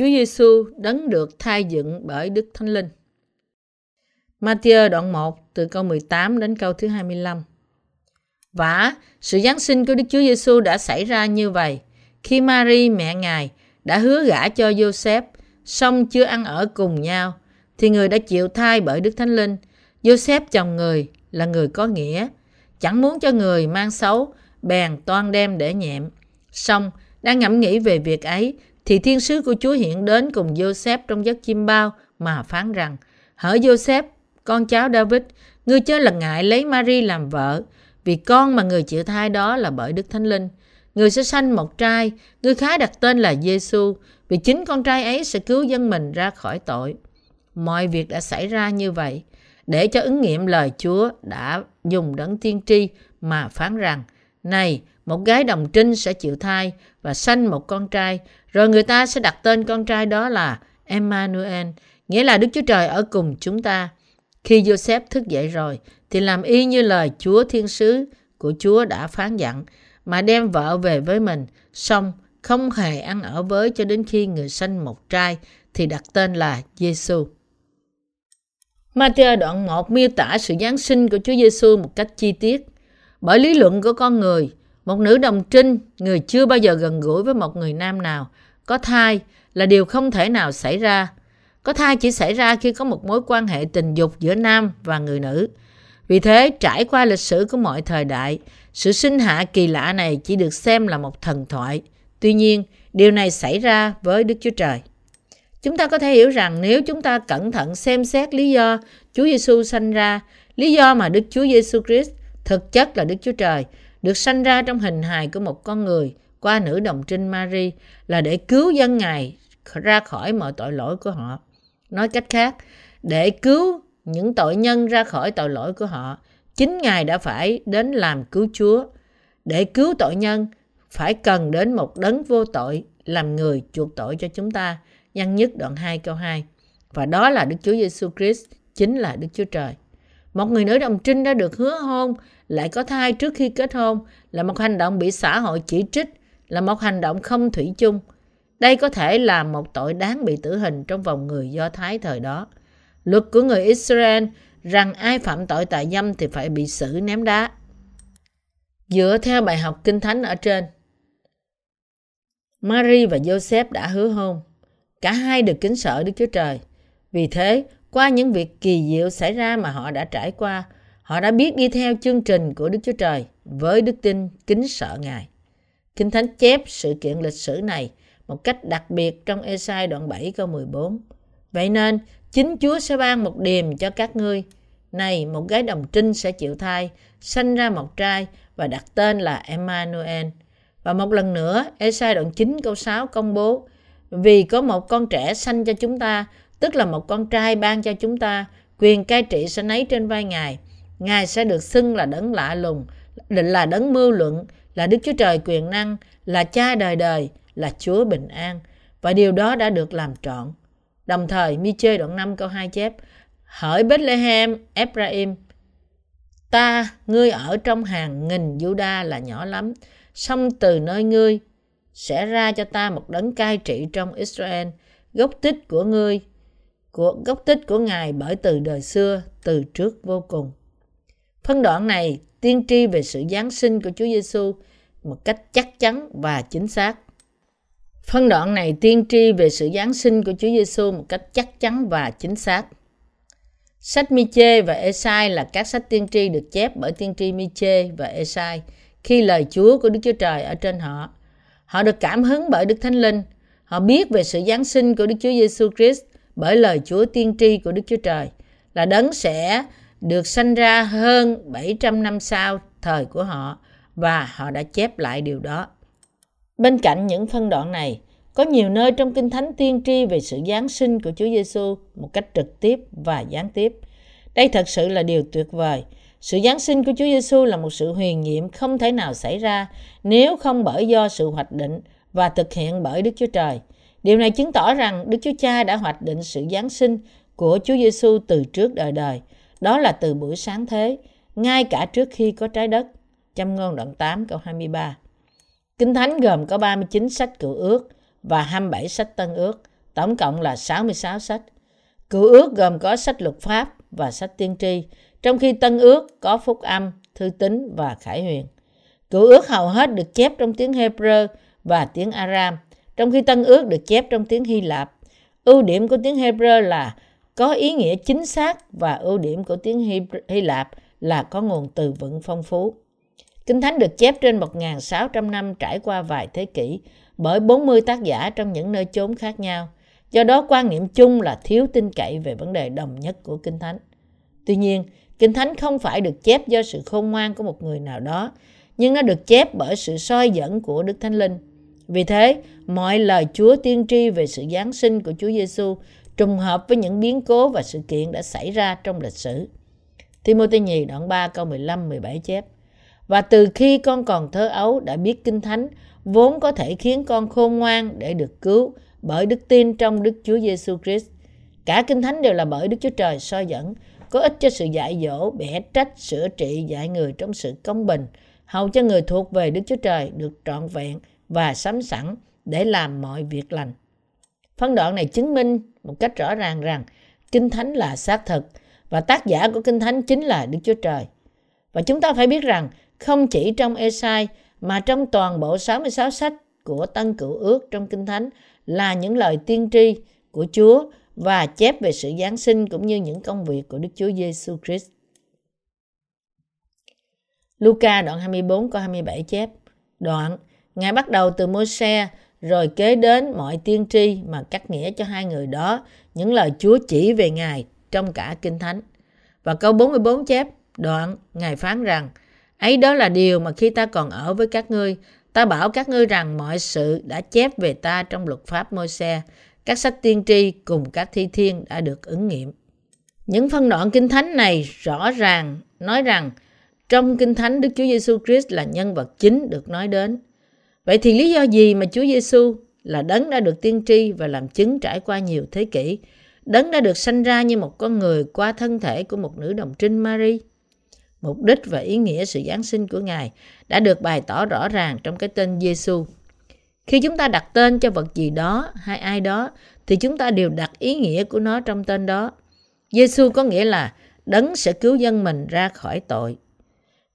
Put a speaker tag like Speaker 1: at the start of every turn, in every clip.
Speaker 1: Chúa Giêsu đấng được thai dựng bởi Đức Thánh Linh. Matthew đoạn 1 từ câu 18 đến câu thứ 25. Và sự Giáng sinh của Đức Chúa Giêsu đã xảy ra như vậy. Khi Mary mẹ Ngài đã hứa gả cho Joseph, song chưa ăn ở cùng nhau, thì người đã chịu thai bởi Đức Thánh Linh. Joseph chồng người là người có nghĩa, chẳng muốn cho người mang xấu, bèn toan đem để nhẹm. Song, đang ngẫm nghĩ về việc ấy, thì thiên sứ của Chúa hiện đến cùng Joseph trong giấc chim bao mà phán rằng, hỡi Joseph, con cháu David, ngươi chớ là ngại lấy Mary làm vợ, vì con mà người chịu thai đó là bởi Đức Thánh Linh. Người sẽ sanh một trai, người khá đặt tên là Giêsu, vì chính con trai ấy sẽ cứu dân mình ra khỏi tội. Mọi việc đã xảy ra như vậy, để cho ứng nghiệm lời Chúa đã dùng đấng tiên tri mà phán rằng, này, một gái đồng trinh sẽ chịu thai và sanh một con trai, rồi người ta sẽ đặt tên con trai đó là Emmanuel, nghĩa là Đức Chúa Trời ở cùng chúng ta. Khi Joseph thức dậy rồi, thì làm y như lời Chúa Thiên Sứ của Chúa đã phán dặn, mà đem vợ về với mình, xong không hề ăn ở với cho đến khi người sanh một trai, thì đặt tên là Giêsu. Matthew đoạn 1 miêu tả sự Giáng sinh của Chúa Giêsu một cách chi tiết. Bởi lý luận của con người, một nữ đồng trinh, người chưa bao giờ gần gũi với một người nam nào, có thai là điều không thể nào xảy ra. Có thai chỉ xảy ra khi có một mối quan hệ tình dục giữa nam và người nữ. Vì thế, trải qua lịch sử của mọi thời đại, sự sinh hạ kỳ lạ này chỉ được xem là một thần thoại. Tuy nhiên, điều này xảy ra với Đức Chúa Trời. Chúng ta có thể hiểu rằng nếu chúng ta cẩn thận xem xét lý do Chúa Giêsu sanh ra, lý do mà Đức Chúa Giêsu Christ thực chất là Đức Chúa Trời, được sanh ra trong hình hài của một con người qua nữ đồng trinh Mary là để cứu dân Ngài ra khỏi mọi tội lỗi của họ. Nói cách khác, để cứu những tội nhân ra khỏi tội lỗi của họ, chính Ngài đã phải đến làm cứu Chúa. Để cứu tội nhân, phải cần đến một đấng vô tội làm người chuộc tội cho chúng ta. Nhân nhất đoạn 2 câu 2. Và đó là Đức Chúa Giêsu Christ, chính là Đức Chúa Trời. Một người nữ đồng trinh đã được hứa hôn, lại có thai trước khi kết hôn là một hành động bị xã hội chỉ trích, là một hành động không thủy chung. Đây có thể là một tội đáng bị tử hình trong vòng người Do Thái thời đó. Luật của người Israel rằng ai phạm tội tại dâm thì phải bị xử ném đá. Dựa theo bài học kinh thánh ở trên, Mary và Joseph đã hứa hôn. Cả hai được kính sợ Đức Chúa Trời. Vì thế, qua những việc kỳ diệu xảy ra mà họ đã trải qua, họ đã biết đi theo chương trình của Đức Chúa Trời với đức tin kính sợ Ngài. Kinh Thánh chép sự kiện lịch sử này một cách đặc biệt trong Esai đoạn 7 câu 14. Vậy nên, chính Chúa sẽ ban một điềm cho các ngươi. Này, một gái đồng trinh sẽ chịu thai, sanh ra một trai và đặt tên là Emmanuel. Và một lần nữa, Esai đoạn 9 câu 6 công bố, vì có một con trẻ sanh cho chúng ta, tức là một con trai ban cho chúng ta, quyền cai trị sẽ nấy trên vai Ngài. Ngài sẽ được xưng là đấng lạ lùng, là đấng mưu luận, là Đức Chúa Trời quyền năng, là cha đời đời, là Chúa bình an. Và điều đó đã được làm trọn. Đồng thời, mi chê đoạn 5 câu 2 chép, Hỡi Bethlehem, Ephraim, ta, ngươi ở trong hàng nghìn Juda là nhỏ lắm, song từ nơi ngươi sẽ ra cho ta một đấng cai trị trong Israel, gốc tích của ngươi, của gốc tích của Ngài bởi từ đời xưa, từ trước vô cùng. Phân đoạn này tiên tri về sự Giáng sinh của Chúa Giêsu một cách chắc chắn và chính xác. Phân đoạn này tiên tri về sự Giáng sinh của Chúa Giêsu một cách chắc chắn và chính xác. Sách Michê và Esai là các sách tiên tri được chép bởi tiên tri Michê và Esai khi lời Chúa của Đức Chúa Trời ở trên họ. Họ được cảm hứng bởi Đức Thánh Linh. Họ biết về sự Giáng sinh của Đức Chúa Giêsu Christ bởi lời Chúa tiên tri của Đức Chúa Trời là đấng sẽ được sanh ra hơn 700 năm sau thời của họ và họ đã chép lại điều đó. Bên cạnh những phân đoạn này, có nhiều nơi trong Kinh Thánh tiên tri về sự Giáng sinh của Chúa Giêsu một cách trực tiếp và gián tiếp. Đây thật sự là điều tuyệt vời. Sự Giáng sinh của Chúa Giêsu là một sự huyền nhiệm không thể nào xảy ra nếu không bởi do sự hoạch định và thực hiện bởi Đức Chúa Trời. Điều này chứng tỏ rằng Đức Chúa Cha đã hoạch định sự Giáng sinh của Chúa Giêsu từ trước đời đời. Đó là từ buổi sáng thế, ngay cả trước khi có trái đất. Châm ngôn đoạn 8 câu 23. Kinh Thánh gồm có 39 sách cựu ước và 27 sách tân ước tổng cộng là 66 sách. Cựu ước gồm có sách luật pháp và sách tiên tri, trong khi tân ước có phúc âm, thư tín và khải huyền. Cựu ước hầu hết được chép trong tiếng Hebrew và tiếng Aram, trong khi tân ước được chép trong tiếng Hy Lạp. Ưu điểm của tiếng Hebrew là có ý nghĩa chính xác và ưu điểm của tiếng Hy, Hy Lạp là có nguồn từ vựng phong phú. Kinh Thánh được chép trên 1.600 năm trải qua vài thế kỷ bởi 40 tác giả trong những nơi chốn khác nhau. Do đó quan niệm chung là thiếu tin cậy về vấn đề đồng nhất của Kinh Thánh. Tuy nhiên, Kinh Thánh không phải được chép do sự khôn ngoan của một người nào đó, nhưng nó được chép bởi sự soi dẫn của Đức Thánh Linh. Vì thế, mọi lời Chúa tiên tri về sự Giáng sinh của Chúa Giêsu trùng hợp với những biến cố và sự kiện đã xảy ra trong lịch sử. Timothy nhì đoạn 3 câu 15-17 chép Và từ khi con còn thơ ấu đã biết Kinh Thánh, vốn có thể khiến con khôn ngoan để được cứu bởi đức tin trong Đức Chúa Giêsu Christ. Cả Kinh Thánh đều là bởi Đức Chúa Trời soi dẫn, có ích cho sự dạy dỗ, bẻ trách, sửa trị, dạy người trong sự công bình, hầu cho người thuộc về Đức Chúa Trời được trọn vẹn và sắm sẵn để làm mọi việc lành. Phân đoạn này chứng minh một cách rõ ràng rằng Kinh Thánh là xác thực và tác giả của Kinh Thánh chính là Đức Chúa Trời. Và chúng ta phải biết rằng không chỉ trong Esai mà trong toàn bộ 66 sách của Tân Cựu Ước trong Kinh Thánh là những lời tiên tri của Chúa và chép về sự Giáng sinh cũng như những công việc của Đức Chúa Giêsu Christ. Luca đoạn 24 câu 27 chép Đoạn, Ngài bắt đầu từ môi xe rồi kế đến mọi tiên tri mà cắt nghĩa cho hai người đó những lời Chúa chỉ về Ngài trong cả Kinh Thánh. Và câu 44 chép, đoạn, Ngài phán rằng, ấy đó là điều mà khi ta còn ở với các ngươi, ta bảo các ngươi rằng mọi sự đã chép về ta trong luật pháp môi xe, các sách tiên tri cùng các thi thiên đã được ứng nghiệm. Những phân đoạn Kinh Thánh này rõ ràng nói rằng trong Kinh Thánh Đức Chúa Giêsu Christ là nhân vật chính được nói đến. Vậy thì lý do gì mà Chúa Giêsu là đấng đã được tiên tri và làm chứng trải qua nhiều thế kỷ, đấng đã được sanh ra như một con người qua thân thể của một nữ đồng trinh Mary? Mục đích và ý nghĩa sự Giáng sinh của Ngài đã được bày tỏ rõ ràng trong cái tên Giêsu. Khi chúng ta đặt tên cho vật gì đó hay ai đó thì chúng ta đều đặt ý nghĩa của nó trong tên đó. Giêsu có nghĩa là đấng sẽ cứu dân mình ra khỏi tội.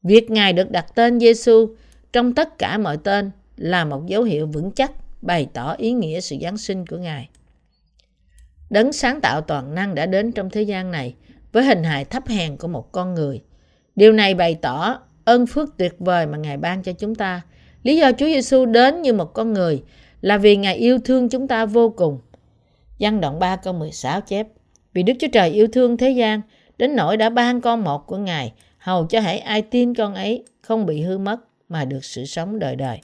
Speaker 1: Việc Ngài được đặt tên Giêsu trong tất cả mọi tên là một dấu hiệu vững chắc, bày tỏ ý nghĩa sự Giáng sinh của Ngài. Đấng sáng tạo toàn năng đã đến trong thế gian này với hình hài thấp hèn của một con người. Điều này bày tỏ ơn phước tuyệt vời mà Ngài ban cho chúng ta. Lý do Chúa Giêsu đến như một con người là vì Ngài yêu thương chúng ta vô cùng. Văn đoạn 3 câu 16 chép, Vì Đức Chúa Trời yêu thương thế gian, đến nỗi đã ban con một của Ngài, hầu cho hãy ai tin con ấy không bị hư mất mà được sự sống đời đời.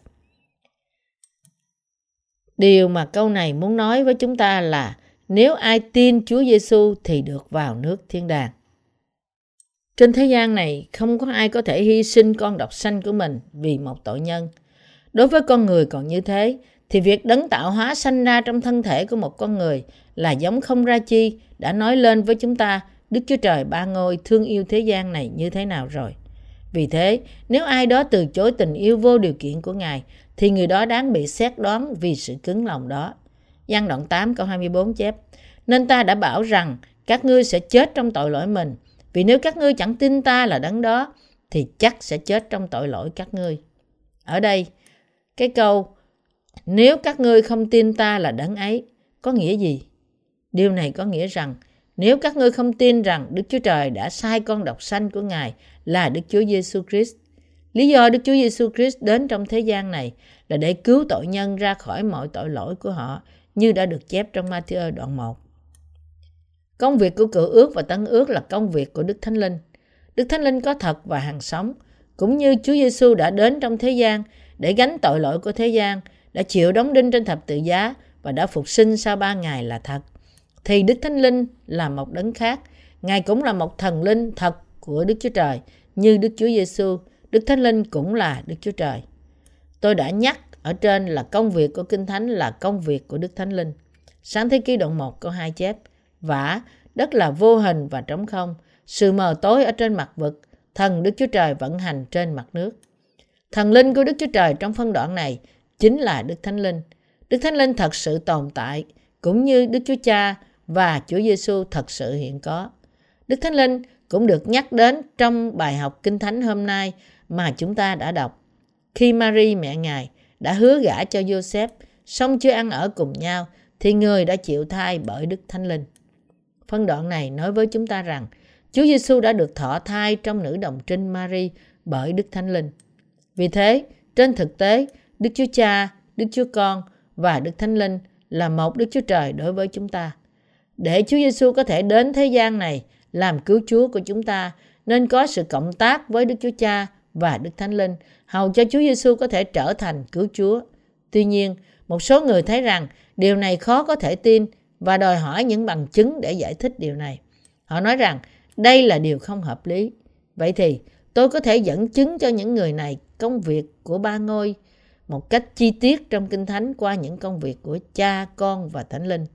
Speaker 1: Điều mà câu này muốn nói với chúng ta là nếu ai tin Chúa Giêsu thì được vào nước thiên đàng. Trên thế gian này không có ai có thể hy sinh con độc sanh của mình vì một tội nhân. Đối với con người còn như thế thì việc đấng tạo hóa sanh ra trong thân thể của một con người là giống không ra chi đã nói lên với chúng ta Đức Chúa Trời ba ngôi thương yêu thế gian này như thế nào rồi. Vì thế, nếu ai đó từ chối tình yêu vô điều kiện của Ngài, thì người đó đáng bị xét đoán vì sự cứng lòng đó. Giăng đoạn 8 câu 24 chép, Nên ta đã bảo rằng các ngươi sẽ chết trong tội lỗi mình, vì nếu các ngươi chẳng tin ta là đấng đó, thì chắc sẽ chết trong tội lỗi các ngươi. Ở đây, cái câu nếu các ngươi không tin ta là đấng ấy có nghĩa gì? Điều này có nghĩa rằng nếu các ngươi không tin rằng Đức Chúa Trời đã sai con độc sanh của Ngài là Đức Chúa Giêsu Christ, lý do Đức Chúa Giêsu Christ đến trong thế gian này là để cứu tội nhân ra khỏi mọi tội lỗi của họ như đã được chép trong Matthew đoạn 1. Công việc của cựu ước và tân ước là công việc của Đức Thánh Linh. Đức Thánh Linh có thật và hàng sống, cũng như Chúa Giêsu đã đến trong thế gian để gánh tội lỗi của thế gian, đã chịu đóng đinh trên thập tự giá và đã phục sinh sau ba ngày là thật thì Đức Thánh Linh là một đấng khác. Ngài cũng là một thần linh thật của Đức Chúa Trời, như Đức Chúa Giêsu, Đức Thánh Linh cũng là Đức Chúa Trời. Tôi đã nhắc ở trên là công việc của Kinh Thánh là công việc của Đức Thánh Linh. Sáng thế ký đoạn 1 câu 2 chép, Vả, đất là vô hình và trống không, sự mờ tối ở trên mặt vực, thần Đức Chúa Trời vận hành trên mặt nước. Thần linh của Đức Chúa Trời trong phân đoạn này chính là Đức Thánh Linh. Đức Thánh Linh thật sự tồn tại, cũng như Đức Chúa Cha và Chúa Giêsu thật sự hiện có. Đức Thánh Linh cũng được nhắc đến trong bài học Kinh Thánh hôm nay mà chúng ta đã đọc. Khi Mary mẹ Ngài đã hứa gả cho Joseph, song chưa ăn ở cùng nhau, thì người đã chịu thai bởi Đức Thánh Linh. Phân đoạn này nói với chúng ta rằng Chúa Giêsu đã được thọ thai trong nữ đồng trinh Mary bởi Đức Thánh Linh. Vì thế, trên thực tế, Đức Chúa Cha, Đức Chúa Con và Đức Thánh Linh là một Đức Chúa Trời đối với chúng ta. Để Chúa Giêsu có thể đến thế gian này làm cứu Chúa của chúng ta, nên có sự cộng tác với Đức Chúa Cha và Đức Thánh Linh, hầu cho Chúa Giêsu có thể trở thành cứu Chúa. Tuy nhiên, một số người thấy rằng điều này khó có thể tin và đòi hỏi những bằng chứng để giải thích điều này. Họ nói rằng đây là điều không hợp lý. Vậy thì tôi có thể dẫn chứng cho những người này công việc của ba ngôi một cách chi tiết trong Kinh Thánh qua những công việc của Cha, Con và Thánh Linh.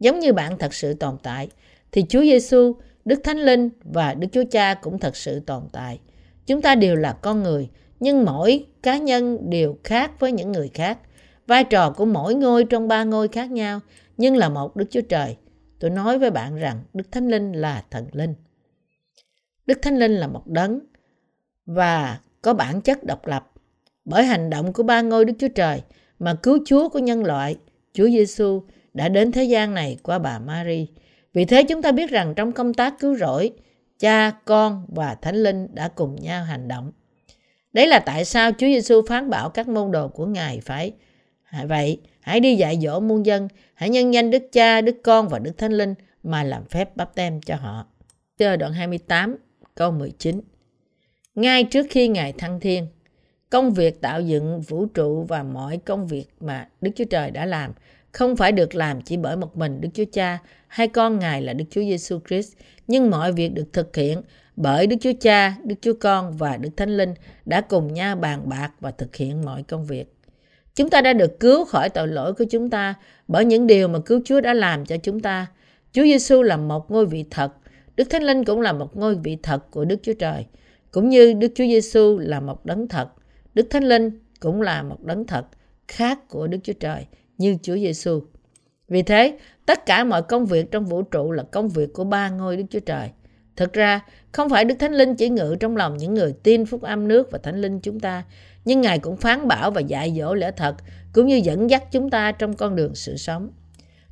Speaker 1: Giống như bạn thật sự tồn tại, thì Chúa Giêsu, Đức Thánh Linh và Đức Chúa Cha cũng thật sự tồn tại. Chúng ta đều là con người, nhưng mỗi cá nhân đều khác với những người khác. Vai trò của mỗi ngôi trong ba ngôi khác nhau, nhưng là một Đức Chúa Trời. Tôi nói với bạn rằng Đức Thánh Linh là thần linh. Đức Thánh Linh là một đấng và có bản chất độc lập. Bởi hành động của ba ngôi Đức Chúa Trời mà cứu Chúa của nhân loại, Chúa Giêsu đã đến thế gian này qua bà Mary. Vì thế chúng ta biết rằng trong công tác cứu rỗi, Cha, Con và Thánh Linh đã cùng nhau hành động. Đấy là tại sao Chúa Giêsu phán bảo các môn đồ của Ngài phải Vậy, hãy đi dạy dỗ muôn dân, hãy nhân danh Đức Cha, Đức Con và Đức Thánh Linh mà làm phép bắp tem cho họ. Chờ đoạn 28, câu 19. Ngay trước khi Ngài thăng thiên, công việc tạo dựng vũ trụ và mọi công việc mà Đức Chúa Trời đã làm không phải được làm chỉ bởi một mình Đức Chúa Cha hay con Ngài là Đức Chúa Giêsu Christ, nhưng mọi việc được thực hiện bởi Đức Chúa Cha, Đức Chúa Con và Đức Thánh Linh đã cùng nhau bàn bạc và thực hiện mọi công việc. Chúng ta đã được cứu khỏi tội lỗi của chúng ta bởi những điều mà cứu Chúa đã làm cho chúng ta. Chúa Giêsu là một ngôi vị thật, Đức Thánh Linh cũng là một ngôi vị thật của Đức Chúa Trời, cũng như Đức Chúa Giêsu là một đấng thật. Đức Thánh Linh cũng là một đấng thật khác của Đức Chúa Trời như Chúa Giêsu. Vì thế, tất cả mọi công việc trong vũ trụ là công việc của ba ngôi Đức Chúa Trời. Thực ra, không phải Đức Thánh Linh chỉ ngự trong lòng những người tin phúc âm nước và Thánh Linh chúng ta, nhưng Ngài cũng phán bảo và dạy dỗ lẽ thật, cũng như dẫn dắt chúng ta trong con đường sự sống.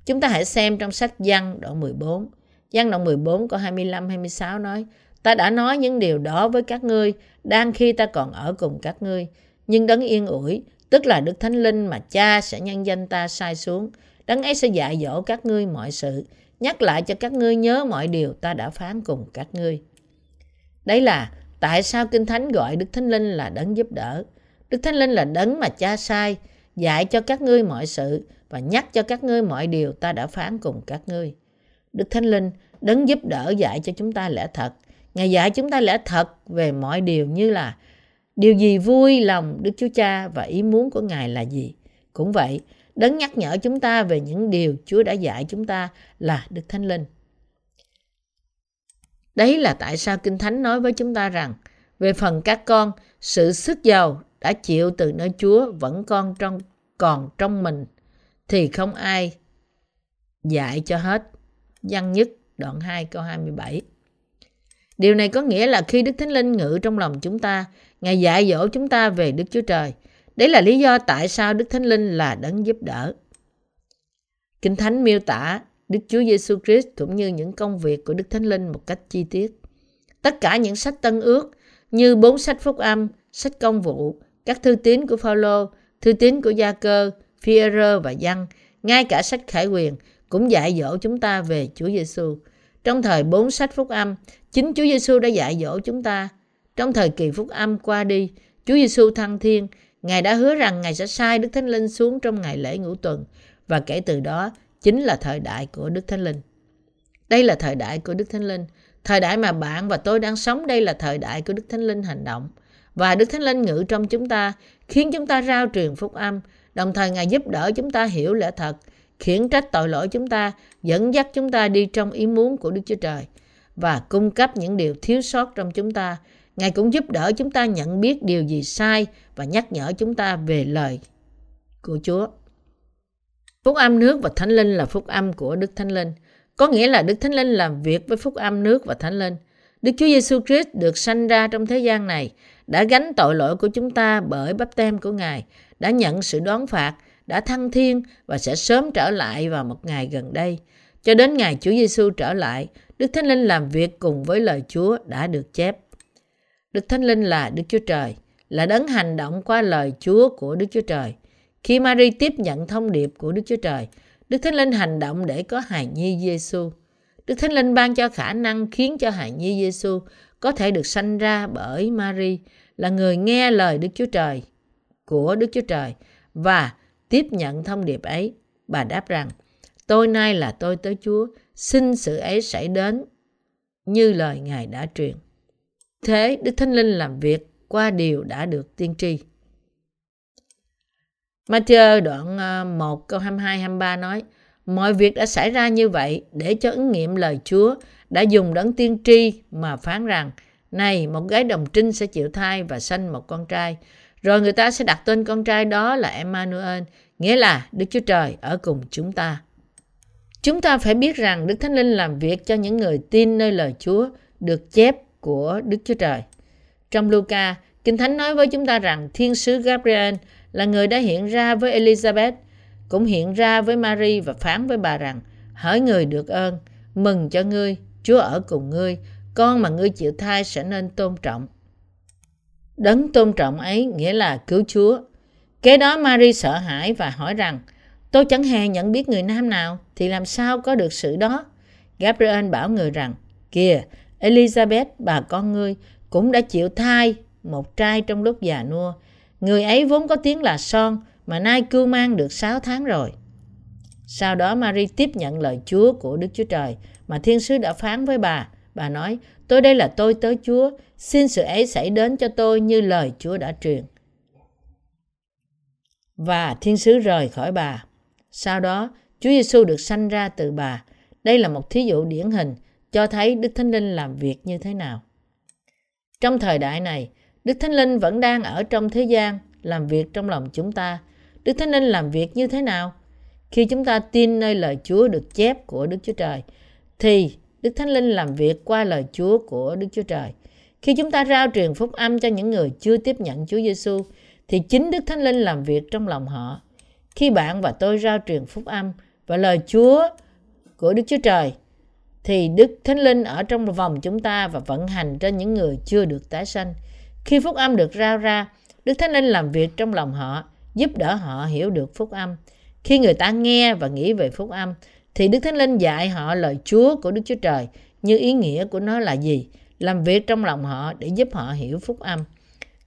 Speaker 1: Chúng ta hãy xem trong sách Giăng đoạn 14. Giăng đoạn 14 có 25-26 nói, Ta đã nói những điều đó với các ngươi, đang khi ta còn ở cùng các ngươi. Nhưng đấng yên ủi, tức là Đức Thánh Linh mà cha sẽ nhân danh ta sai xuống. Đấng ấy sẽ dạy dỗ các ngươi mọi sự, nhắc lại cho các ngươi nhớ mọi điều ta đã phán cùng các ngươi. Đấy là tại sao Kinh Thánh gọi Đức Thánh Linh là đấng giúp đỡ. Đức Thánh Linh là đấng mà cha sai, dạy cho các ngươi mọi sự và nhắc cho các ngươi mọi điều ta đã phán cùng các ngươi. Đức Thánh Linh đấng giúp đỡ dạy cho chúng ta lẽ thật. Ngài dạy chúng ta lẽ thật về mọi điều như là điều gì vui lòng Đức Chúa Cha và ý muốn của Ngài là gì. Cũng vậy, đấng nhắc nhở chúng ta về những điều Chúa đã dạy chúng ta là Đức Thánh Linh. Đấy là tại sao Kinh Thánh nói với chúng ta rằng về phần các con, sự sức giàu đã chịu từ nơi Chúa vẫn còn trong còn trong mình thì không ai dạy cho hết. Văn nhất đoạn 2 câu 27. Điều này có nghĩa là khi Đức Thánh Linh ngự trong lòng chúng ta, Ngài dạy dỗ chúng ta về Đức Chúa Trời. Đấy là lý do tại sao Đức Thánh Linh là đấng giúp đỡ. Kinh Thánh miêu tả Đức Chúa Giêsu Christ cũng như những công việc của Đức Thánh Linh một cách chi tiết. Tất cả những sách Tân Ước như bốn sách phúc âm, sách công vụ, các thư tín của Phaolô, thư tín của Gia Cơ, Phi-e-rơ và Giăng, ngay cả sách Khải Quyền cũng dạy dỗ chúng ta về Chúa Giêsu. Trong thời bốn sách phúc âm, chính Chúa Giêsu đã dạy dỗ chúng ta. Trong thời kỳ phúc âm qua đi, Chúa Giêsu thăng thiên, Ngài đã hứa rằng Ngài sẽ sai Đức Thánh Linh xuống trong ngày lễ ngũ tuần và kể từ đó chính là thời đại của Đức Thánh Linh. Đây là thời đại của Đức Thánh Linh. Thời đại mà bạn và tôi đang sống đây là thời đại của Đức Thánh Linh hành động. Và Đức Thánh Linh ngự trong chúng ta, khiến chúng ta rao truyền phúc âm, đồng thời Ngài giúp đỡ chúng ta hiểu lẽ thật, khiển trách tội lỗi chúng ta, dẫn dắt chúng ta đi trong ý muốn của Đức Chúa Trời và cung cấp những điều thiếu sót trong chúng ta. Ngài cũng giúp đỡ chúng ta nhận biết điều gì sai và nhắc nhở chúng ta về lời của Chúa. Phúc âm nước và Thánh Linh là phúc âm của Đức Thánh Linh. Có nghĩa là Đức Thánh Linh làm việc với phúc âm nước và Thánh Linh. Đức Chúa Giêsu Christ được sanh ra trong thế gian này, đã gánh tội lỗi của chúng ta bởi bắp tem của Ngài, đã nhận sự đoán phạt, đã thăng thiên và sẽ sớm trở lại vào một ngày gần đây. Cho đến ngày Chúa Giêsu trở lại, Đức Thánh Linh làm việc cùng với lời Chúa đã được chép. Đức Thánh Linh là Đức Chúa Trời, là đấng hành động qua lời Chúa của Đức Chúa Trời. Khi Mary tiếp nhận thông điệp của Đức Chúa Trời, Đức Thánh Linh hành động để có hài nhi Giêsu. Đức Thánh Linh ban cho khả năng khiến cho hài nhi Giêsu có thể được sanh ra bởi Mary là người nghe lời Đức Chúa Trời của Đức Chúa Trời và tiếp nhận thông điệp ấy. Bà đáp rằng, tôi nay là tôi tới Chúa, xin sự ấy xảy đến như lời Ngài đã truyền. Thế Đức Thánh Linh làm việc qua điều đã được tiên tri. Matthew đoạn à, 1 câu 22-23 nói Mọi việc đã xảy ra như vậy để cho ứng nghiệm lời Chúa đã dùng đấng tiên tri mà phán rằng Này, một gái đồng trinh sẽ chịu thai và sanh một con trai. Rồi người ta sẽ đặt tên con trai đó là Emmanuel, nghĩa là Đức Chúa Trời ở cùng chúng ta. Chúng ta phải biết rằng Đức Thánh Linh làm việc cho những người tin nơi lời Chúa được chép của Đức Chúa Trời. Trong Luca, Kinh Thánh nói với chúng ta rằng Thiên sứ Gabriel là người đã hiện ra với Elizabeth, cũng hiện ra với Mary và phán với bà rằng Hỡi người được ơn, mừng cho ngươi, Chúa ở cùng ngươi, con mà ngươi chịu thai sẽ nên tôn trọng. Đấng tôn trọng ấy nghĩa là cứu Chúa. Kế đó Mary sợ hãi và hỏi rằng Tôi chẳng hề nhận biết người nam nào thì làm sao có được sự đó? Gabriel bảo người rằng Kìa, Elizabeth bà con ngươi cũng đã chịu thai một trai trong lúc già nua. Người ấy vốn có tiếng là son mà nay cưu mang được 6 tháng rồi. Sau đó Mary tiếp nhận lời Chúa của Đức Chúa Trời mà thiên sứ đã phán với bà. Bà nói, tôi đây là tôi tới Chúa, xin sự ấy xảy đến cho tôi như lời Chúa đã truyền. Và thiên sứ rời khỏi bà. Sau đó, Chúa Giêsu được sanh ra từ bà. Đây là một thí dụ điển hình cho thấy Đức Thánh Linh làm việc như thế nào. Trong thời đại này, Đức Thánh Linh vẫn đang ở trong thế gian, làm việc trong lòng chúng ta. Đức Thánh Linh làm việc như thế nào? Khi chúng ta tin nơi lời Chúa được chép của Đức Chúa Trời, thì Đức Thánh Linh làm việc qua lời Chúa của Đức Chúa Trời. Khi chúng ta rao truyền phúc âm cho những người chưa tiếp nhận Chúa Giêsu, thì chính Đức Thánh Linh làm việc trong lòng họ. Khi bạn và tôi rao truyền phúc âm và lời Chúa của Đức Chúa Trời, thì Đức Thánh Linh ở trong vòng chúng ta và vận hành trên những người chưa được tái sanh. Khi phúc âm được rao ra, Đức Thánh Linh làm việc trong lòng họ, giúp đỡ họ hiểu được phúc âm. Khi người ta nghe và nghĩ về phúc âm, thì Đức Thánh Linh dạy họ lời Chúa của Đức Chúa Trời như ý nghĩa của nó là gì, làm việc trong lòng họ để giúp họ hiểu phúc âm.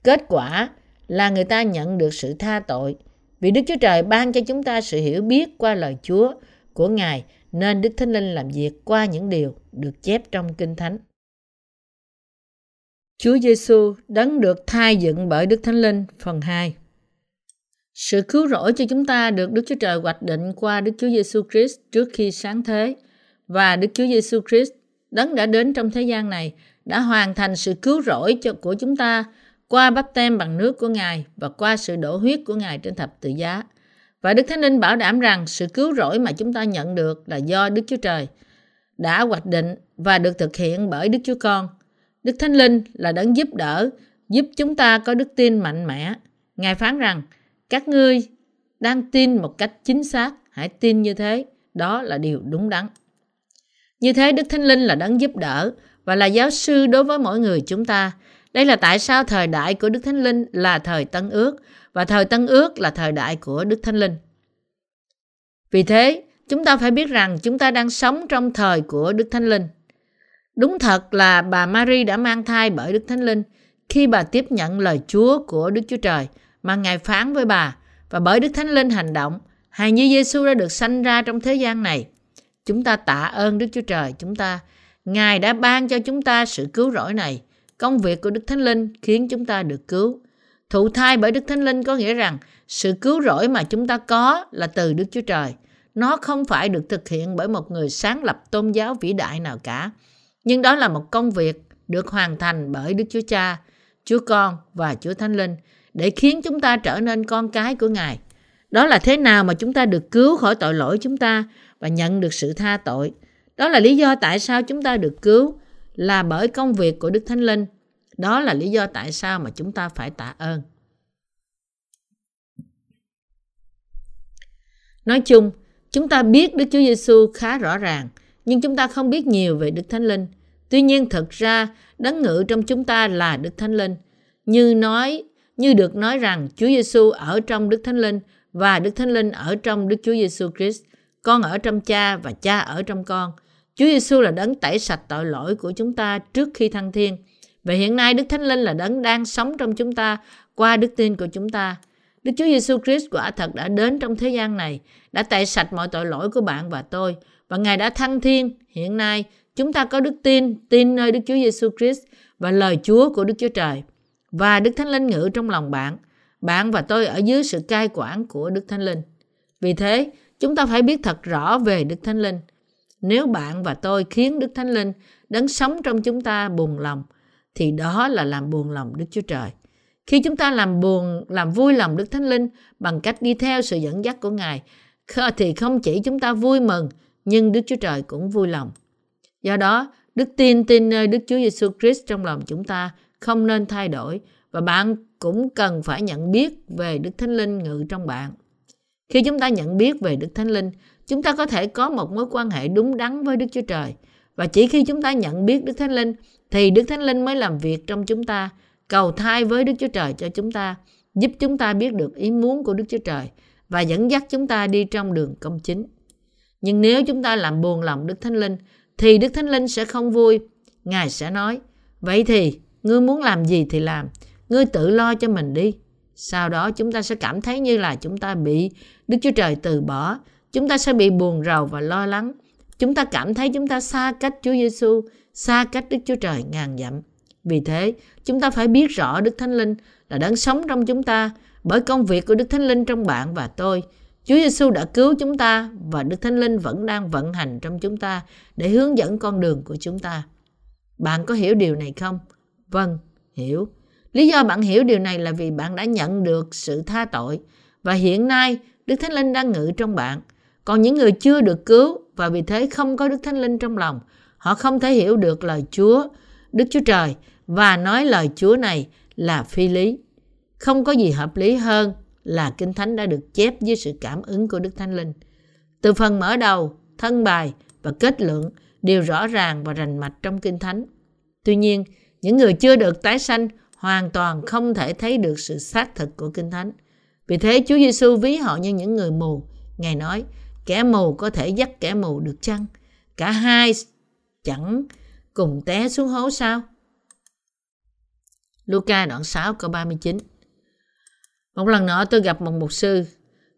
Speaker 1: Kết quả là người ta nhận được sự tha tội, vì Đức Chúa Trời ban cho chúng ta sự hiểu biết qua lời Chúa của Ngài, nên Đức Thánh Linh làm việc qua những điều được chép trong Kinh Thánh. Chúa Giêsu đấng được thai dựng bởi Đức Thánh Linh, phần 2. Sự cứu rỗi cho chúng ta được Đức Chúa Trời hoạch định qua Đức Chúa Giêsu Christ trước khi sáng thế và Đức Chúa Giêsu Christ, đấng đã đến trong thế gian này, đã hoàn thành sự cứu rỗi cho, của chúng ta qua bắp tem bằng nước của Ngài và qua sự đổ huyết của Ngài trên thập tự giá. Và Đức Thánh Linh bảo đảm rằng sự cứu rỗi mà chúng ta nhận được là do Đức Chúa Trời đã hoạch định và được thực hiện bởi Đức Chúa Con Đức Thánh Linh là đấng giúp đỡ, giúp chúng ta có đức tin mạnh mẽ. Ngài phán rằng, các ngươi đang tin một cách chính xác, hãy tin như thế, đó là điều đúng đắn. Như thế Đức Thánh Linh là đấng giúp đỡ và là giáo sư đối với mỗi người chúng ta. Đây là tại sao thời đại của Đức Thánh Linh là thời Tân Ước và thời Tân Ước là thời đại của Đức Thánh Linh. Vì thế, chúng ta phải biết rằng chúng ta đang sống trong thời của Đức Thánh Linh. Đúng thật là bà Mary đã mang thai bởi Đức Thánh Linh khi bà tiếp nhận lời Chúa của Đức Chúa Trời mà Ngài phán với bà và bởi Đức Thánh Linh hành động, hài như Giêsu đã được sanh ra trong thế gian này. Chúng ta tạ ơn Đức Chúa Trời chúng ta. Ngài đã ban cho chúng ta sự cứu rỗi này. Công việc của Đức Thánh Linh khiến chúng ta được cứu. Thụ thai bởi Đức Thánh Linh có nghĩa rằng sự cứu rỗi mà chúng ta có là từ Đức Chúa Trời. Nó không phải được thực hiện bởi một người sáng lập tôn giáo vĩ đại nào cả nhưng đó là một công việc được hoàn thành bởi Đức Chúa Cha, Chúa Con và Chúa Thánh Linh để khiến chúng ta trở nên con cái của Ngài. Đó là thế nào mà chúng ta được cứu khỏi tội lỗi chúng ta và nhận được sự tha tội. Đó là lý do tại sao chúng ta được cứu là bởi công việc của Đức Thánh Linh. Đó là lý do tại sao mà chúng ta phải tạ ơn. Nói chung, chúng ta biết Đức Chúa Giêsu khá rõ ràng, nhưng chúng ta không biết nhiều về Đức Thánh Linh. Tuy nhiên thật ra, đấng ngự trong chúng ta là Đức Thánh Linh. Như nói, như được nói rằng Chúa Giêsu ở trong Đức Thánh Linh và Đức Thánh Linh ở trong Đức Chúa Giêsu Christ. Con ở trong Cha và Cha ở trong con. Chúa Giêsu là đấng tẩy sạch tội lỗi của chúng ta trước khi thăng thiên. Và hiện nay Đức Thánh Linh là đấng đang sống trong chúng ta qua đức tin của chúng ta. Đức Chúa Giêsu Christ quả thật đã đến trong thế gian này, đã tẩy sạch mọi tội lỗi của bạn và tôi. Và Ngài đã thăng thiên. Hiện nay, chúng ta có đức tin, tin nơi Đức Chúa Giêsu Christ và lời Chúa của Đức Chúa Trời. Và Đức Thánh Linh ngự trong lòng bạn. Bạn và tôi ở dưới sự cai quản của Đức Thánh Linh. Vì thế, chúng ta phải biết thật rõ về Đức Thánh Linh. Nếu bạn và tôi khiến Đức Thánh Linh đấng sống trong chúng ta buồn lòng, thì đó là làm buồn lòng Đức Chúa Trời. Khi chúng ta làm buồn, làm vui lòng Đức Thánh Linh bằng cách đi theo sự dẫn dắt của Ngài, thì không chỉ chúng ta vui mừng, nhưng Đức Chúa Trời cũng vui lòng. Do đó, đức tin tin nơi Đức Chúa Giêsu Christ trong lòng chúng ta không nên thay đổi và bạn cũng cần phải nhận biết về Đức Thánh Linh ngự trong bạn. Khi chúng ta nhận biết về Đức Thánh Linh, chúng ta có thể có một mối quan hệ đúng đắn với Đức Chúa Trời. Và chỉ khi chúng ta nhận biết Đức Thánh Linh, thì Đức Thánh Linh mới làm việc trong chúng ta, cầu thai với Đức Chúa Trời cho chúng ta, giúp chúng ta biết được ý muốn của Đức Chúa Trời và dẫn dắt chúng ta đi trong đường công chính. Nhưng nếu chúng ta làm buồn lòng Đức Thánh Linh, thì Đức Thánh Linh sẽ không vui. Ngài sẽ nói, vậy thì ngươi muốn làm gì thì làm, ngươi tự lo cho mình đi. Sau đó chúng ta sẽ cảm thấy như là chúng ta bị Đức Chúa Trời từ bỏ. Chúng ta sẽ bị buồn rầu và lo lắng. Chúng ta cảm thấy chúng ta xa cách Chúa Giêsu, xa cách Đức Chúa Trời ngàn dặm. Vì thế, chúng ta phải biết rõ Đức Thánh Linh là đang sống trong chúng ta bởi công việc của Đức Thánh Linh trong bạn và tôi. Chúa Giêsu đã cứu chúng ta và Đức Thánh Linh vẫn đang vận hành trong chúng ta để hướng dẫn con đường của chúng ta. Bạn có hiểu điều này không? Vâng, hiểu. Lý do bạn hiểu điều này là vì bạn đã nhận được sự tha tội và hiện nay Đức Thánh Linh đang ngự trong bạn. Còn những người chưa được cứu và vì thế không có Đức Thánh Linh trong lòng, họ không thể hiểu được lời Chúa, Đức Chúa Trời và nói lời Chúa này là phi lý. Không có gì hợp lý hơn là Kinh Thánh đã được chép dưới sự cảm ứng của Đức Thánh Linh. Từ phần mở đầu, thân bài và kết luận đều rõ ràng và rành mạch trong Kinh Thánh. Tuy nhiên, những người chưa được tái sanh hoàn toàn không thể thấy được sự xác thực của Kinh Thánh. Vì thế Chúa Giêsu ví họ như những người mù. Ngài nói, kẻ mù có thể dắt kẻ mù được chăng? Cả hai chẳng cùng té xuống hố sao? Luca đoạn 6 câu 39 Một lần nọ tôi gặp một mục sư.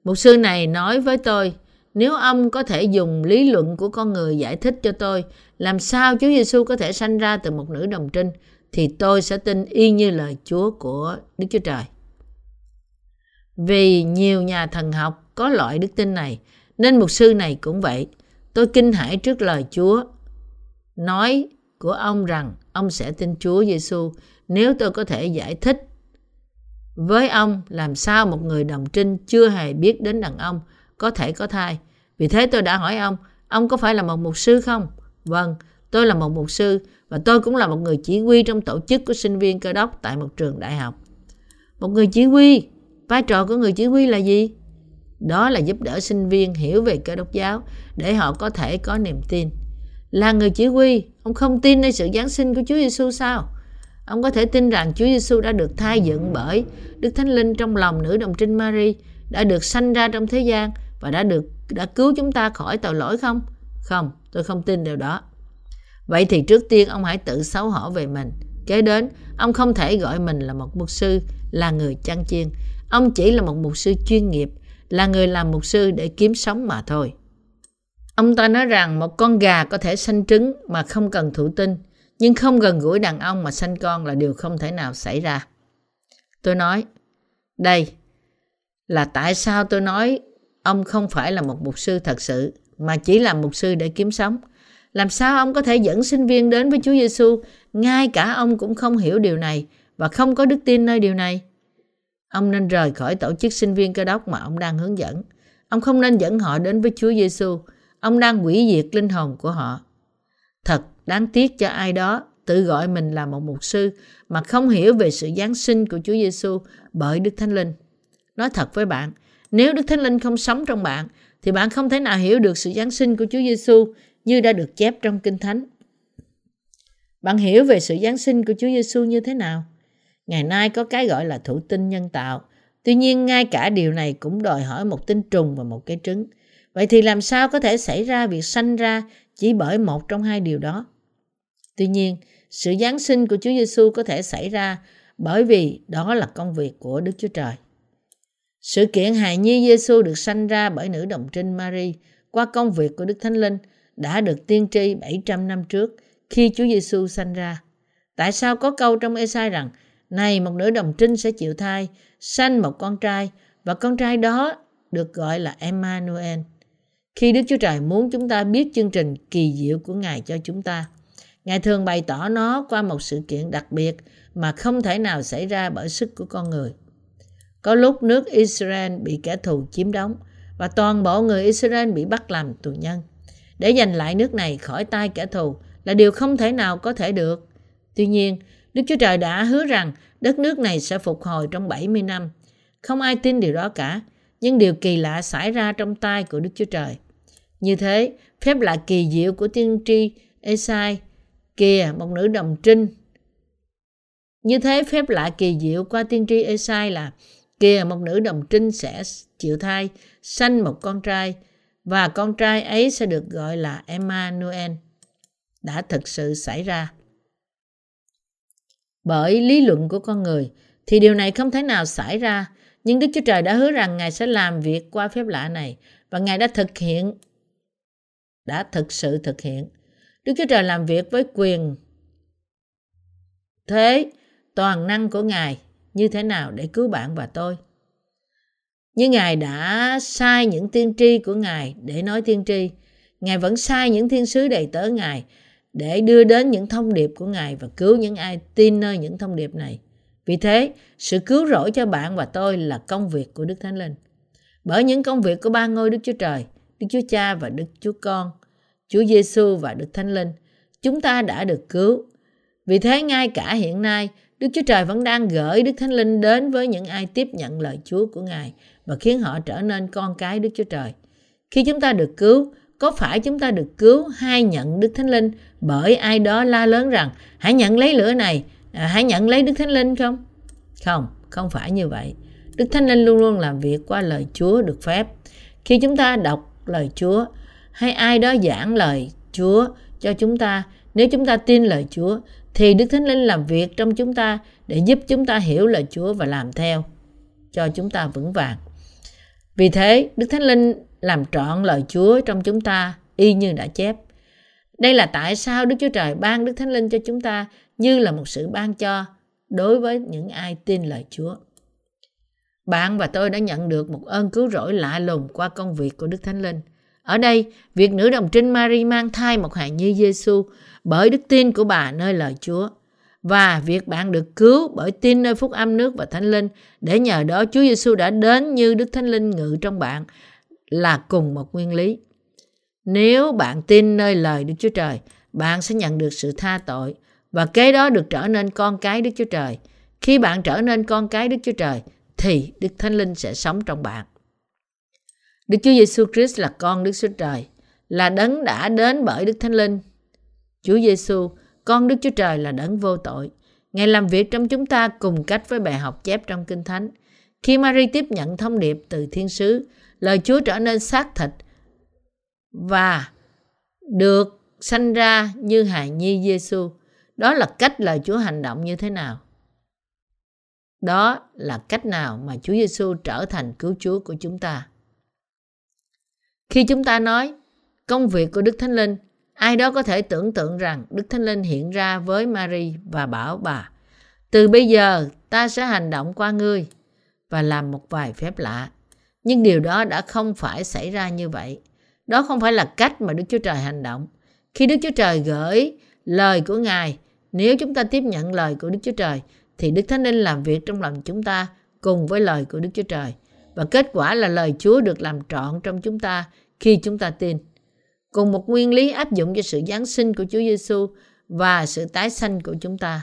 Speaker 1: Mục sư này nói với tôi, nếu ông có thể dùng lý luận của con người giải thích cho tôi làm sao Chúa Giêsu có thể sanh ra từ một nữ đồng trinh thì tôi sẽ tin y như lời Chúa của Đức Chúa Trời. Vì nhiều nhà thần học có loại đức tin này, nên mục sư này cũng vậy. Tôi kinh hãi trước lời Chúa nói của ông rằng ông sẽ tin Chúa Giêsu nếu tôi có thể giải thích với ông làm sao một người đồng trinh chưa hề biết đến đàn ông có thể có thai. Vì thế tôi đã hỏi ông, ông có phải là một mục sư không? Vâng, tôi là một mục sư và tôi cũng là một người chỉ huy trong tổ chức của sinh viên cơ đốc tại một trường đại học. Một người chỉ huy, vai trò của người chỉ huy là gì? Đó là giúp đỡ sinh viên hiểu về cơ đốc giáo để họ có thể có niềm tin. Là người chỉ huy, ông không tin nơi sự Giáng sinh của Chúa Giêsu sao? Ông có thể tin rằng Chúa Giêsu đã được thai dựng bởi Đức Thánh Linh trong lòng nữ đồng trinh Mary, đã được sanh ra trong thế gian và đã được đã cứu chúng ta khỏi tội lỗi không? Không, tôi không tin điều đó. Vậy thì trước tiên ông hãy tự xấu hổ về mình. Kế đến, ông không thể gọi mình là một mục sư, là người chăn chiên. Ông chỉ là một mục sư chuyên nghiệp, là người làm mục sư để kiếm sống mà thôi. Ông ta nói rằng một con gà có thể sanh trứng mà không cần thụ tinh, nhưng không gần gũi đàn ông mà sanh con là điều không thể nào xảy ra. Tôi nói, đây là tại sao tôi nói ông không phải là một mục sư thật sự, mà chỉ là mục sư để kiếm sống. Làm sao ông có thể dẫn sinh viên đến với Chúa Giêsu? Ngay cả ông cũng không hiểu điều này và không có đức tin nơi điều này. Ông nên rời khỏi tổ chức sinh viên cơ đốc mà ông đang hướng dẫn. Ông không nên dẫn họ đến với Chúa Giêsu. Ông đang hủy diệt linh hồn của họ. Thật đáng tiếc cho ai đó tự gọi mình là một mục sư mà không hiểu về sự giáng sinh của Chúa Giêsu bởi Đức Thánh Linh. Nói thật với bạn, nếu Đức Thánh Linh không sống trong bạn thì bạn không thể nào hiểu được sự giáng sinh của Chúa Giêsu như đã được chép trong Kinh Thánh. Bạn hiểu về sự giáng sinh của Chúa Giêsu như thế nào? Ngày nay có cái gọi là thụ tinh nhân tạo. Tuy nhiên ngay cả điều này cũng đòi hỏi một tinh trùng và một cái trứng. Vậy thì làm sao có thể xảy ra việc sanh ra chỉ bởi một trong hai điều đó? Tuy nhiên, sự giáng sinh của Chúa Giêsu có thể xảy ra bởi vì đó là công việc của Đức Chúa Trời. Sự kiện hài nhi Giêsu được sanh ra bởi nữ đồng trinh Mary qua công việc của Đức Thánh Linh đã được tiên tri 700 năm trước khi Chúa Giêsu sanh ra. Tại sao có câu trong Esai rằng này một nữ đồng trinh sẽ chịu thai, sanh một con trai và con trai đó được gọi là Emmanuel. Khi Đức Chúa Trời muốn chúng ta biết chương trình kỳ diệu của Ngài cho chúng ta, Ngài thường bày tỏ nó qua một sự kiện đặc biệt mà không thể nào xảy ra bởi sức của con người. Có lúc nước Israel bị kẻ thù chiếm đóng và toàn bộ người Israel bị bắt làm tù nhân. Để giành lại nước này khỏi tay kẻ thù là điều không thể nào có thể được. Tuy nhiên, Đức Chúa Trời đã hứa rằng đất nước này sẽ phục hồi trong 70 năm. Không ai tin điều đó cả, nhưng điều kỳ lạ xảy ra trong tay của Đức Chúa Trời. Như thế, phép lạ kỳ diệu của tiên tri Esai, kìa một nữ đồng trinh. Như thế phép lạ kỳ diệu qua tiên tri Esai là kìa một nữ đồng trinh sẽ chịu thai, sanh một con trai, và con trai ấy sẽ được gọi là Emmanuel. Đã thực sự xảy ra. Bởi lý luận của con người thì điều này không thể nào xảy ra, nhưng Đức Chúa Trời đã hứa rằng Ngài sẽ làm việc qua phép lạ này và Ngài đã thực hiện đã thực sự thực hiện. Đức Chúa Trời làm việc với quyền thế toàn năng của Ngài như thế nào để cứu bạn và tôi. Nhưng Ngài đã sai những tiên tri của Ngài để nói tiên tri. Ngài vẫn sai những thiên sứ đầy tớ Ngài để đưa đến những thông điệp của Ngài và cứu những ai tin nơi những thông điệp này. Vì thế, sự cứu rỗi cho bạn và tôi là công việc của Đức Thánh Linh. Bởi những công việc của ba ngôi Đức Chúa Trời, Đức Chúa Cha và Đức Chúa Con, Chúa Giêsu và Đức Thánh Linh, chúng ta đã được cứu. Vì thế ngay cả hiện nay, Đức Chúa Trời vẫn đang gửi Đức Thánh Linh đến với những ai tiếp nhận lời Chúa của Ngài và khiến họ trở nên con cái Đức Chúa Trời. Khi chúng ta được cứu, có phải chúng ta được cứu hay nhận Đức Thánh Linh bởi ai đó la lớn rằng hãy nhận lấy lửa này, à, hãy nhận lấy Đức Thánh Linh không? Không, không phải như vậy. Đức Thánh Linh luôn luôn làm việc qua lời Chúa được phép. Khi chúng ta đọc lời Chúa hay ai đó giảng lời Chúa cho chúng ta, nếu chúng ta tin lời Chúa thì Đức Thánh Linh làm việc trong chúng ta để giúp chúng ta hiểu lời Chúa và làm theo cho chúng ta vững vàng. Vì thế, Đức Thánh Linh làm trọn lời Chúa trong chúng ta y như đã chép. Đây là tại sao Đức Chúa Trời ban Đức Thánh Linh cho chúng ta như là một sự ban cho đối với những ai tin lời Chúa. Bạn và tôi đã nhận được một ơn cứu rỗi lạ lùng qua công việc của Đức Thánh Linh. Ở đây, việc nữ đồng trinh Mary mang thai một hài nhi Giêsu bởi đức tin của bà nơi lời Chúa và việc bạn được cứu bởi tin nơi phúc âm nước và thánh linh để nhờ đó Chúa Giêsu đã đến như Đức Thánh Linh ngự trong bạn là cùng một nguyên lý. Nếu bạn tin nơi lời Đức Chúa Trời, bạn sẽ nhận được sự tha tội và kế đó được trở nên con cái Đức Chúa Trời. Khi bạn trở nên con cái Đức Chúa Trời thì Đức Thánh Linh sẽ sống trong bạn. Đức Chúa Giêsu Christ là con Đức Chúa Trời, là đấng đã đến bởi Đức Thánh Linh. Chúa Giêsu, con Đức Chúa Trời là đấng vô tội. Ngài làm việc trong chúng ta cùng cách với bài học chép trong Kinh Thánh. Khi Mary tiếp nhận thông điệp từ thiên sứ, lời Chúa trở nên xác thịt và được sanh ra như hài nhi Giêsu. Đó là cách lời Chúa hành động như thế nào? Đó là cách nào mà Chúa Giêsu trở thành cứu Chúa của chúng ta. Khi chúng ta nói công việc của Đức Thánh Linh, ai đó có thể tưởng tượng rằng Đức Thánh Linh hiện ra với Mary và bảo bà, từ bây giờ ta sẽ hành động qua ngươi và làm một vài phép lạ. Nhưng điều đó đã không phải xảy ra như vậy. Đó không phải là cách mà Đức Chúa Trời hành động. Khi Đức Chúa Trời gửi lời của Ngài, nếu chúng ta tiếp nhận lời của Đức Chúa Trời, thì Đức Thánh Linh làm việc trong lòng chúng ta cùng với lời của Đức Chúa Trời. Và kết quả là lời Chúa được làm trọn trong chúng ta khi chúng ta tin. Cùng một nguyên lý áp dụng cho sự Giáng sinh của Chúa Giêsu và sự tái sanh của chúng ta.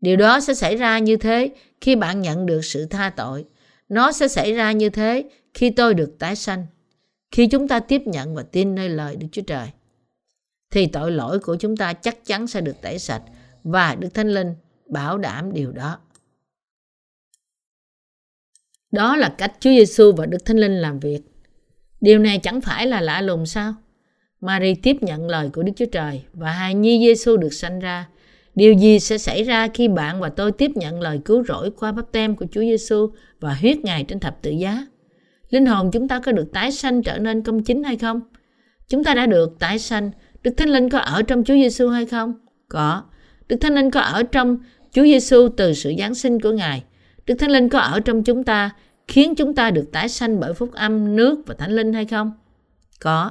Speaker 1: Điều đó sẽ xảy ra như thế khi bạn nhận được sự tha tội. Nó sẽ xảy ra như thế khi tôi được tái sanh. Khi chúng ta tiếp nhận và tin nơi lời Đức Chúa Trời. Thì tội lỗi của chúng ta chắc chắn sẽ được tẩy sạch và Đức Thánh Linh bảo đảm điều đó. Đó là cách Chúa Giêsu và Đức Thánh Linh làm việc. Điều này chẳng phải là lạ lùng sao? Mary tiếp nhận lời của Đức Chúa Trời và hài nhi Giêsu được sanh ra. Điều gì sẽ xảy ra khi bạn và tôi tiếp nhận lời cứu rỗi qua bắp tem của Chúa Giêsu và huyết Ngài trên thập tự giá? Linh hồn chúng ta có được tái sanh trở nên công chính hay không? Chúng ta đã được tái sanh. Đức Thánh Linh có ở trong Chúa Giêsu hay không? Có. Đức Thánh Linh có ở trong Chúa Giêsu từ sự giáng sinh của Ngài. Đức Thánh Linh có ở trong chúng ta khiến chúng ta được tái sanh bởi phúc âm, nước và Thánh Linh hay không? Có.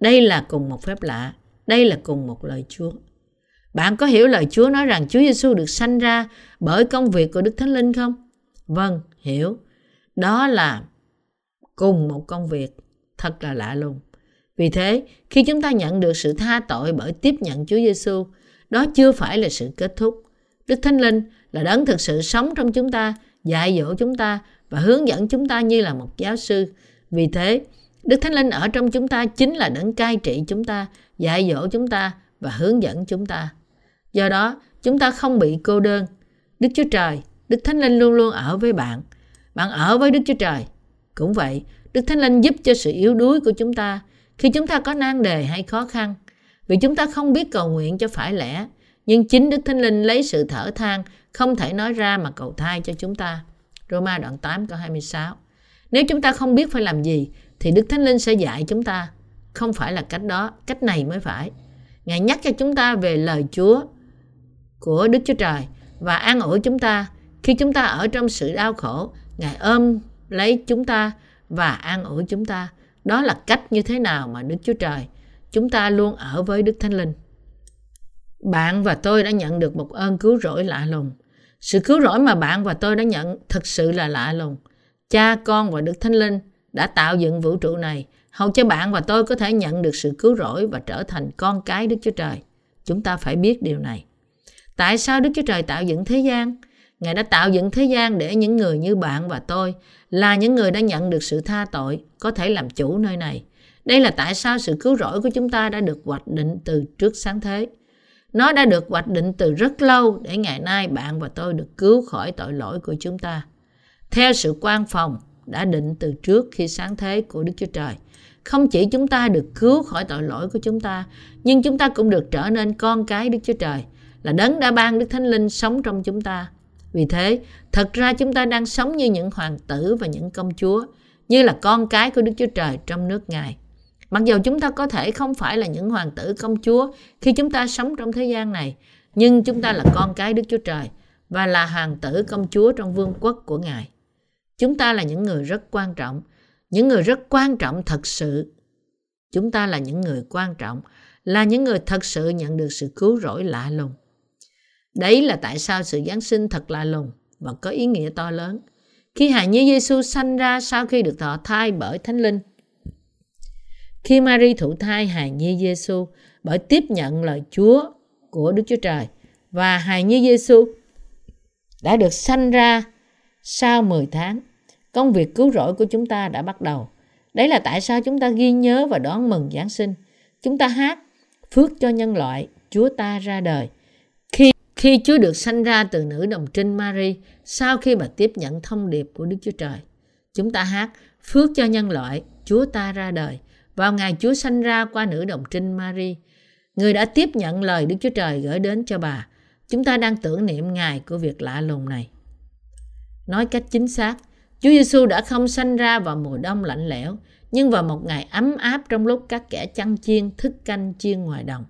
Speaker 1: Đây là cùng một phép lạ. Đây là cùng một lời Chúa. Bạn có hiểu lời Chúa nói rằng Chúa Giêsu được sanh ra bởi công việc của Đức Thánh Linh không? Vâng, hiểu. Đó là cùng một công việc. Thật là lạ lùng. Vì thế, khi chúng ta nhận được sự tha tội bởi tiếp nhận Chúa Giêsu, đó chưa phải là sự kết thúc. Đức Thánh Linh là đấng thực sự sống trong chúng ta, dạy dỗ chúng ta và hướng dẫn chúng ta như là một giáo sư. Vì thế, Đức Thánh Linh ở trong chúng ta chính là đấng cai trị chúng ta, dạy dỗ chúng ta và hướng dẫn chúng ta. Do đó, chúng ta không bị cô đơn. Đức Chúa Trời, Đức Thánh Linh luôn luôn ở với bạn. Bạn ở với Đức Chúa Trời. Cũng vậy, Đức Thánh Linh giúp cho sự yếu đuối của chúng ta khi chúng ta có nan đề hay khó khăn. Vì chúng ta không biết cầu nguyện cho phải lẽ, nhưng chính Đức Thánh Linh lấy sự thở than không thể nói ra mà cầu thai cho chúng ta. Roma đoạn 8 câu 26 Nếu chúng ta không biết phải làm gì thì Đức Thánh Linh sẽ dạy chúng ta. Không phải là cách đó, cách này mới phải. Ngài nhắc cho chúng ta về lời Chúa của Đức Chúa Trời và an ủi chúng ta. Khi chúng ta ở trong sự đau khổ, Ngài ôm lấy chúng ta và an ủi chúng ta. Đó là cách như thế nào mà Đức Chúa Trời, chúng ta luôn ở với Đức Thánh Linh. Bạn và tôi đã nhận được một ơn cứu rỗi lạ lùng. Sự cứu rỗi mà bạn và tôi đã nhận thật sự là lạ lùng. Cha, con và Đức Thánh Linh đã tạo dựng vũ trụ này hầu cho bạn và tôi có thể nhận được sự cứu rỗi và trở thành con cái Đức Chúa Trời. Chúng ta phải biết điều này. Tại sao Đức Chúa Trời tạo dựng thế gian? Ngài đã tạo dựng thế gian để những người như bạn và tôi là những người đã nhận được sự tha tội có thể làm chủ nơi này. Đây là tại sao sự cứu rỗi của chúng ta đã được hoạch định từ trước sáng thế. Nó đã được hoạch định từ rất lâu để ngày nay bạn và tôi được cứu khỏi tội lỗi của chúng ta. Theo sự quan phòng đã định từ trước khi sáng thế của Đức Chúa Trời. Không chỉ chúng ta được cứu khỏi tội lỗi của chúng ta, nhưng chúng ta cũng được trở nên con cái Đức Chúa Trời, là đấng đã ban Đức Thánh Linh sống trong chúng ta. Vì thế, thật ra chúng ta đang sống như những hoàng tử và những công chúa, như là con cái của Đức Chúa Trời trong nước Ngài. Mặc dù chúng ta có thể không phải là những hoàng tử công chúa khi chúng ta sống trong thế gian này, nhưng chúng ta là con cái Đức Chúa Trời và là hoàng tử công chúa trong vương quốc của Ngài. Chúng ta là những người rất quan trọng, những người rất quan trọng thật sự. Chúng ta là những người quan trọng, là những người thật sự nhận được sự cứu rỗi lạ lùng. Đấy là tại sao sự Giáng sinh thật lạ lùng và có ý nghĩa to lớn. Khi hài nhi Giêsu sanh ra sau khi được thọ thai bởi Thánh Linh. Khi Mary thụ thai hài nhi Giêsu bởi tiếp nhận lời Chúa của Đức Chúa Trời và hài nhi Giêsu đã được sanh ra sau 10 tháng. Công việc cứu rỗi của chúng ta đã bắt đầu. Đấy là tại sao chúng ta ghi nhớ và đón mừng Giáng sinh. Chúng ta hát phước cho nhân loại, Chúa ta ra đời. Khi Chúa được sanh ra từ nữ đồng trinh Mary sau khi bà tiếp nhận thông điệp của Đức Chúa Trời. Chúng ta hát phước cho nhân loại, Chúa ta ra đời. Vào ngày Chúa sanh ra qua nữ đồng trinh Mary, người đã tiếp nhận lời Đức Chúa Trời gửi đến cho bà. Chúng ta đang tưởng niệm ngày của việc lạ lùng này. Nói cách chính xác, Chúa Giêsu đã không sanh ra vào mùa đông lạnh lẽo, nhưng vào một ngày ấm áp trong lúc các kẻ chăn chiên thức canh chiên ngoài đồng.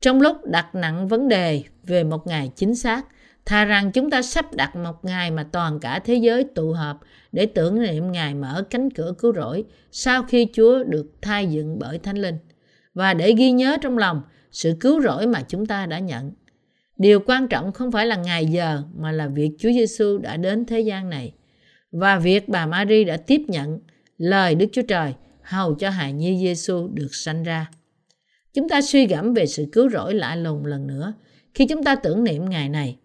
Speaker 1: Trong lúc đặt nặng vấn đề về một ngày chính xác, thà rằng chúng ta sắp đặt một ngày mà toàn cả thế giới tụ họp để tưởng niệm Ngài mở cánh cửa cứu rỗi sau khi Chúa được thay dựng bởi Thánh Linh và để ghi nhớ trong lòng sự cứu rỗi mà chúng ta đã nhận. Điều quan trọng không phải là ngày giờ mà là việc Chúa Giêsu đã đến thế gian này và việc bà Mary đã tiếp nhận lời Đức Chúa Trời hầu cho hài nhi Giêsu được sanh ra. Chúng ta suy gẫm về sự cứu rỗi lạ lùng lần nữa khi chúng ta tưởng niệm ngày này.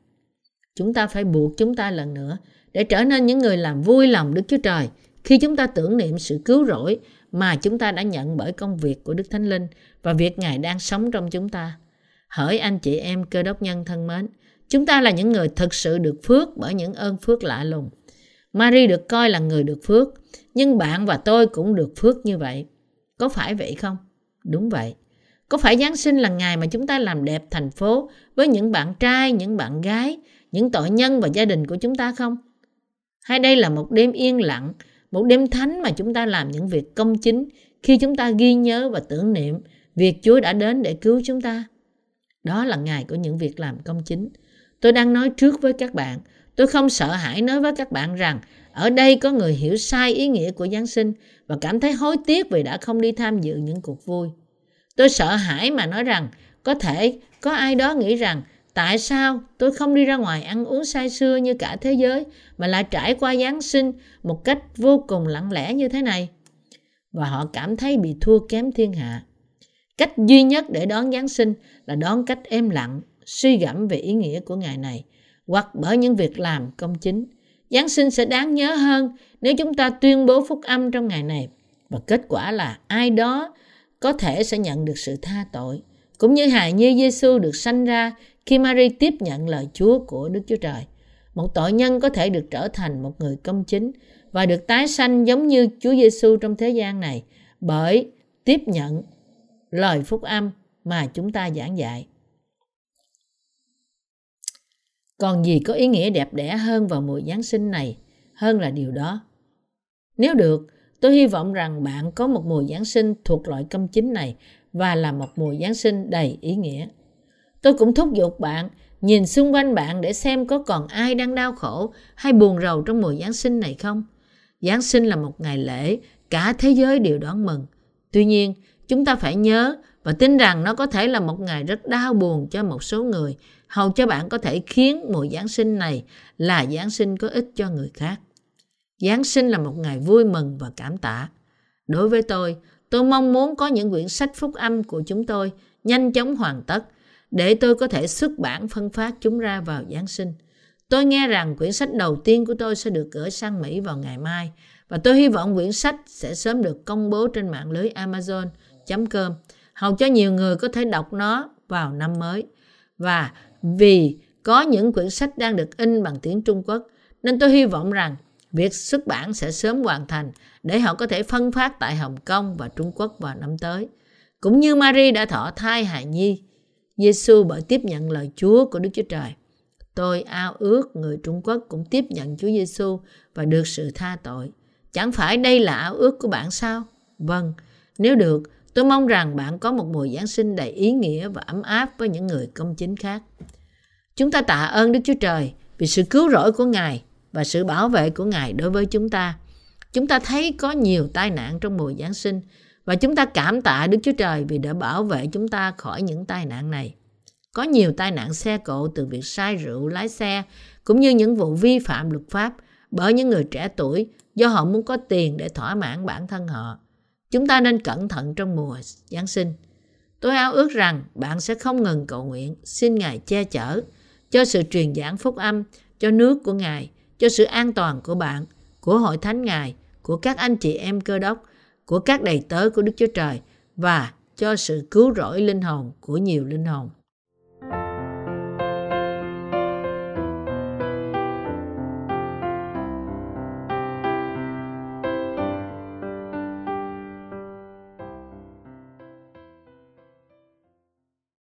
Speaker 1: Chúng ta phải buộc chúng ta lần nữa để trở nên những người làm vui lòng Đức Chúa Trời khi chúng ta tưởng niệm sự cứu rỗi mà chúng ta đã nhận bởi công việc của Đức Thánh Linh và việc Ngài đang sống trong chúng ta. Hỡi anh chị em cơ đốc nhân thân mến, chúng ta là những người thực sự được phước bởi những ơn phước lạ lùng. Marie được coi là người được phước, nhưng bạn và tôi cũng được phước như vậy. Có phải vậy không? Đúng vậy. Có phải Giáng sinh là ngày mà chúng ta làm đẹp thành phố với những bạn trai, những bạn gái, những tội nhân và gia đình của chúng ta không? Hay đây là một đêm yên lặng, một đêm thánh mà chúng ta làm những việc công chính khi chúng ta ghi nhớ và tưởng niệm việc Chúa đã đến để cứu chúng ta? Đó là ngày của những việc làm công chính. Tôi đang nói trước với các bạn, tôi không sợ hãi nói với các bạn rằng ở đây có người hiểu sai ý nghĩa của Giáng sinh và cảm thấy hối tiếc vì đã không đi tham dự những cuộc vui. Tôi sợ hãi mà nói rằng có thể có ai đó nghĩ rằng tại sao tôi không đi ra ngoài ăn uống say sưa như cả thế giới mà lại trải qua Giáng sinh một cách vô cùng lặng lẽ như thế này. Và họ cảm thấy bị thua kém thiên hạ. Cách duy nhất để đón Giáng sinh là đón cách êm lặng, suy gẫm về ý nghĩa của ngày này, hoặc bởi những việc làm công chính. Giáng sinh sẽ đáng nhớ hơn nếu chúng ta tuyên bố phúc âm trong ngày này. Và kết quả là ai đó có thể sẽ nhận được sự tha tội. Cũng như hài nhi Giêsu được sanh ra khi Mary tiếp nhận lời Chúa của Đức Chúa Trời. Một tội nhân có thể được trở thành một người công chính và được tái sanh giống như Chúa Giêsu trong thế gian này bởi tiếp nhận lời phúc âm mà chúng ta giảng dạy. Còn gì có ý nghĩa đẹp đẽ hơn vào mùa Giáng sinh này hơn là điều đó. Nếu được, tôi hy vọng rằng bạn có một mùa Giáng sinh thuộc loại công chính này và là một mùa Giáng sinh đầy ý nghĩa. Tôi cũng thúc giục bạn nhìn xung quanh bạn để xem có còn ai đang đau khổ hay buồn rầu trong mùa Giáng sinh này không. Giáng sinh là một ngày lễ, cả thế giới đều đón mừng. Tuy nhiên, chúng ta phải nhớ và tin rằng nó có thể là một ngày rất đau buồn cho một số người, hầu cho bạn có thể khiến mùa Giáng sinh này là Giáng sinh có ích cho người khác. Giáng sinh là một ngày vui mừng và cảm tạ. Đối với tôi, tôi mong muốn có những quyển sách phúc âm của chúng tôi nhanh chóng hoàn tất để tôi có thể xuất bản phân phát chúng ra vào Giáng sinh. Tôi nghe rằng quyển sách đầu tiên của tôi sẽ được gửi sang Mỹ vào ngày mai và tôi hy vọng quyển sách sẽ sớm được công bố trên mạng lưới Amazon.com hầu cho nhiều người có thể đọc nó vào năm mới. Và vì có những quyển sách đang được in bằng tiếng Trung Quốc, nên tôi hy vọng rằng việc xuất bản sẽ sớm hoàn thành để họ có thể phân phát tại Hồng Kông và Trung Quốc vào năm tới. Cũng như Marie đã thọ thai hài nhi, Giêsu bởi tiếp nhận lời Chúa của Đức Chúa Trời. Tôi ao ước người Trung Quốc cũng tiếp nhận Chúa Giêsu và được sự tha tội. Chẳng phải đây là ao ước của bạn sao? Vâng, nếu được, Tôi mong rằng bạn có một mùa Giáng sinh đầy ý nghĩa và ấm áp với những người công chính khác. Chúng ta tạ ơn Đức Chúa Trời vì sự cứu rỗi của Ngài và sự bảo vệ của Ngài đối với chúng ta. Chúng ta thấy có nhiều tai nạn trong mùa Giáng sinh và chúng ta cảm tạ Đức Chúa Trời vì đã bảo vệ chúng ta khỏi những tai nạn này. Có nhiều tai nạn xe cộ từ việc say rượu lái xe cũng như những vụ vi phạm luật pháp bởi những người trẻ tuổi do họ muốn có tiền để thỏa mãn bản thân họ. Chúng ta nên cẩn thận trong mùa Giáng sinh. Tôi ao ước rằng bạn sẽ không ngừng cầu nguyện, xin Ngài che chở cho sự truyền giảng phúc âm, cho nước của Ngài, cho sự an toàn của bạn, của hội thánh Ngài, của các anh chị em cơ đốc, của các đầy tớ của Đức Chúa Trời và cho sự cứu rỗi linh hồn của nhiều linh hồn.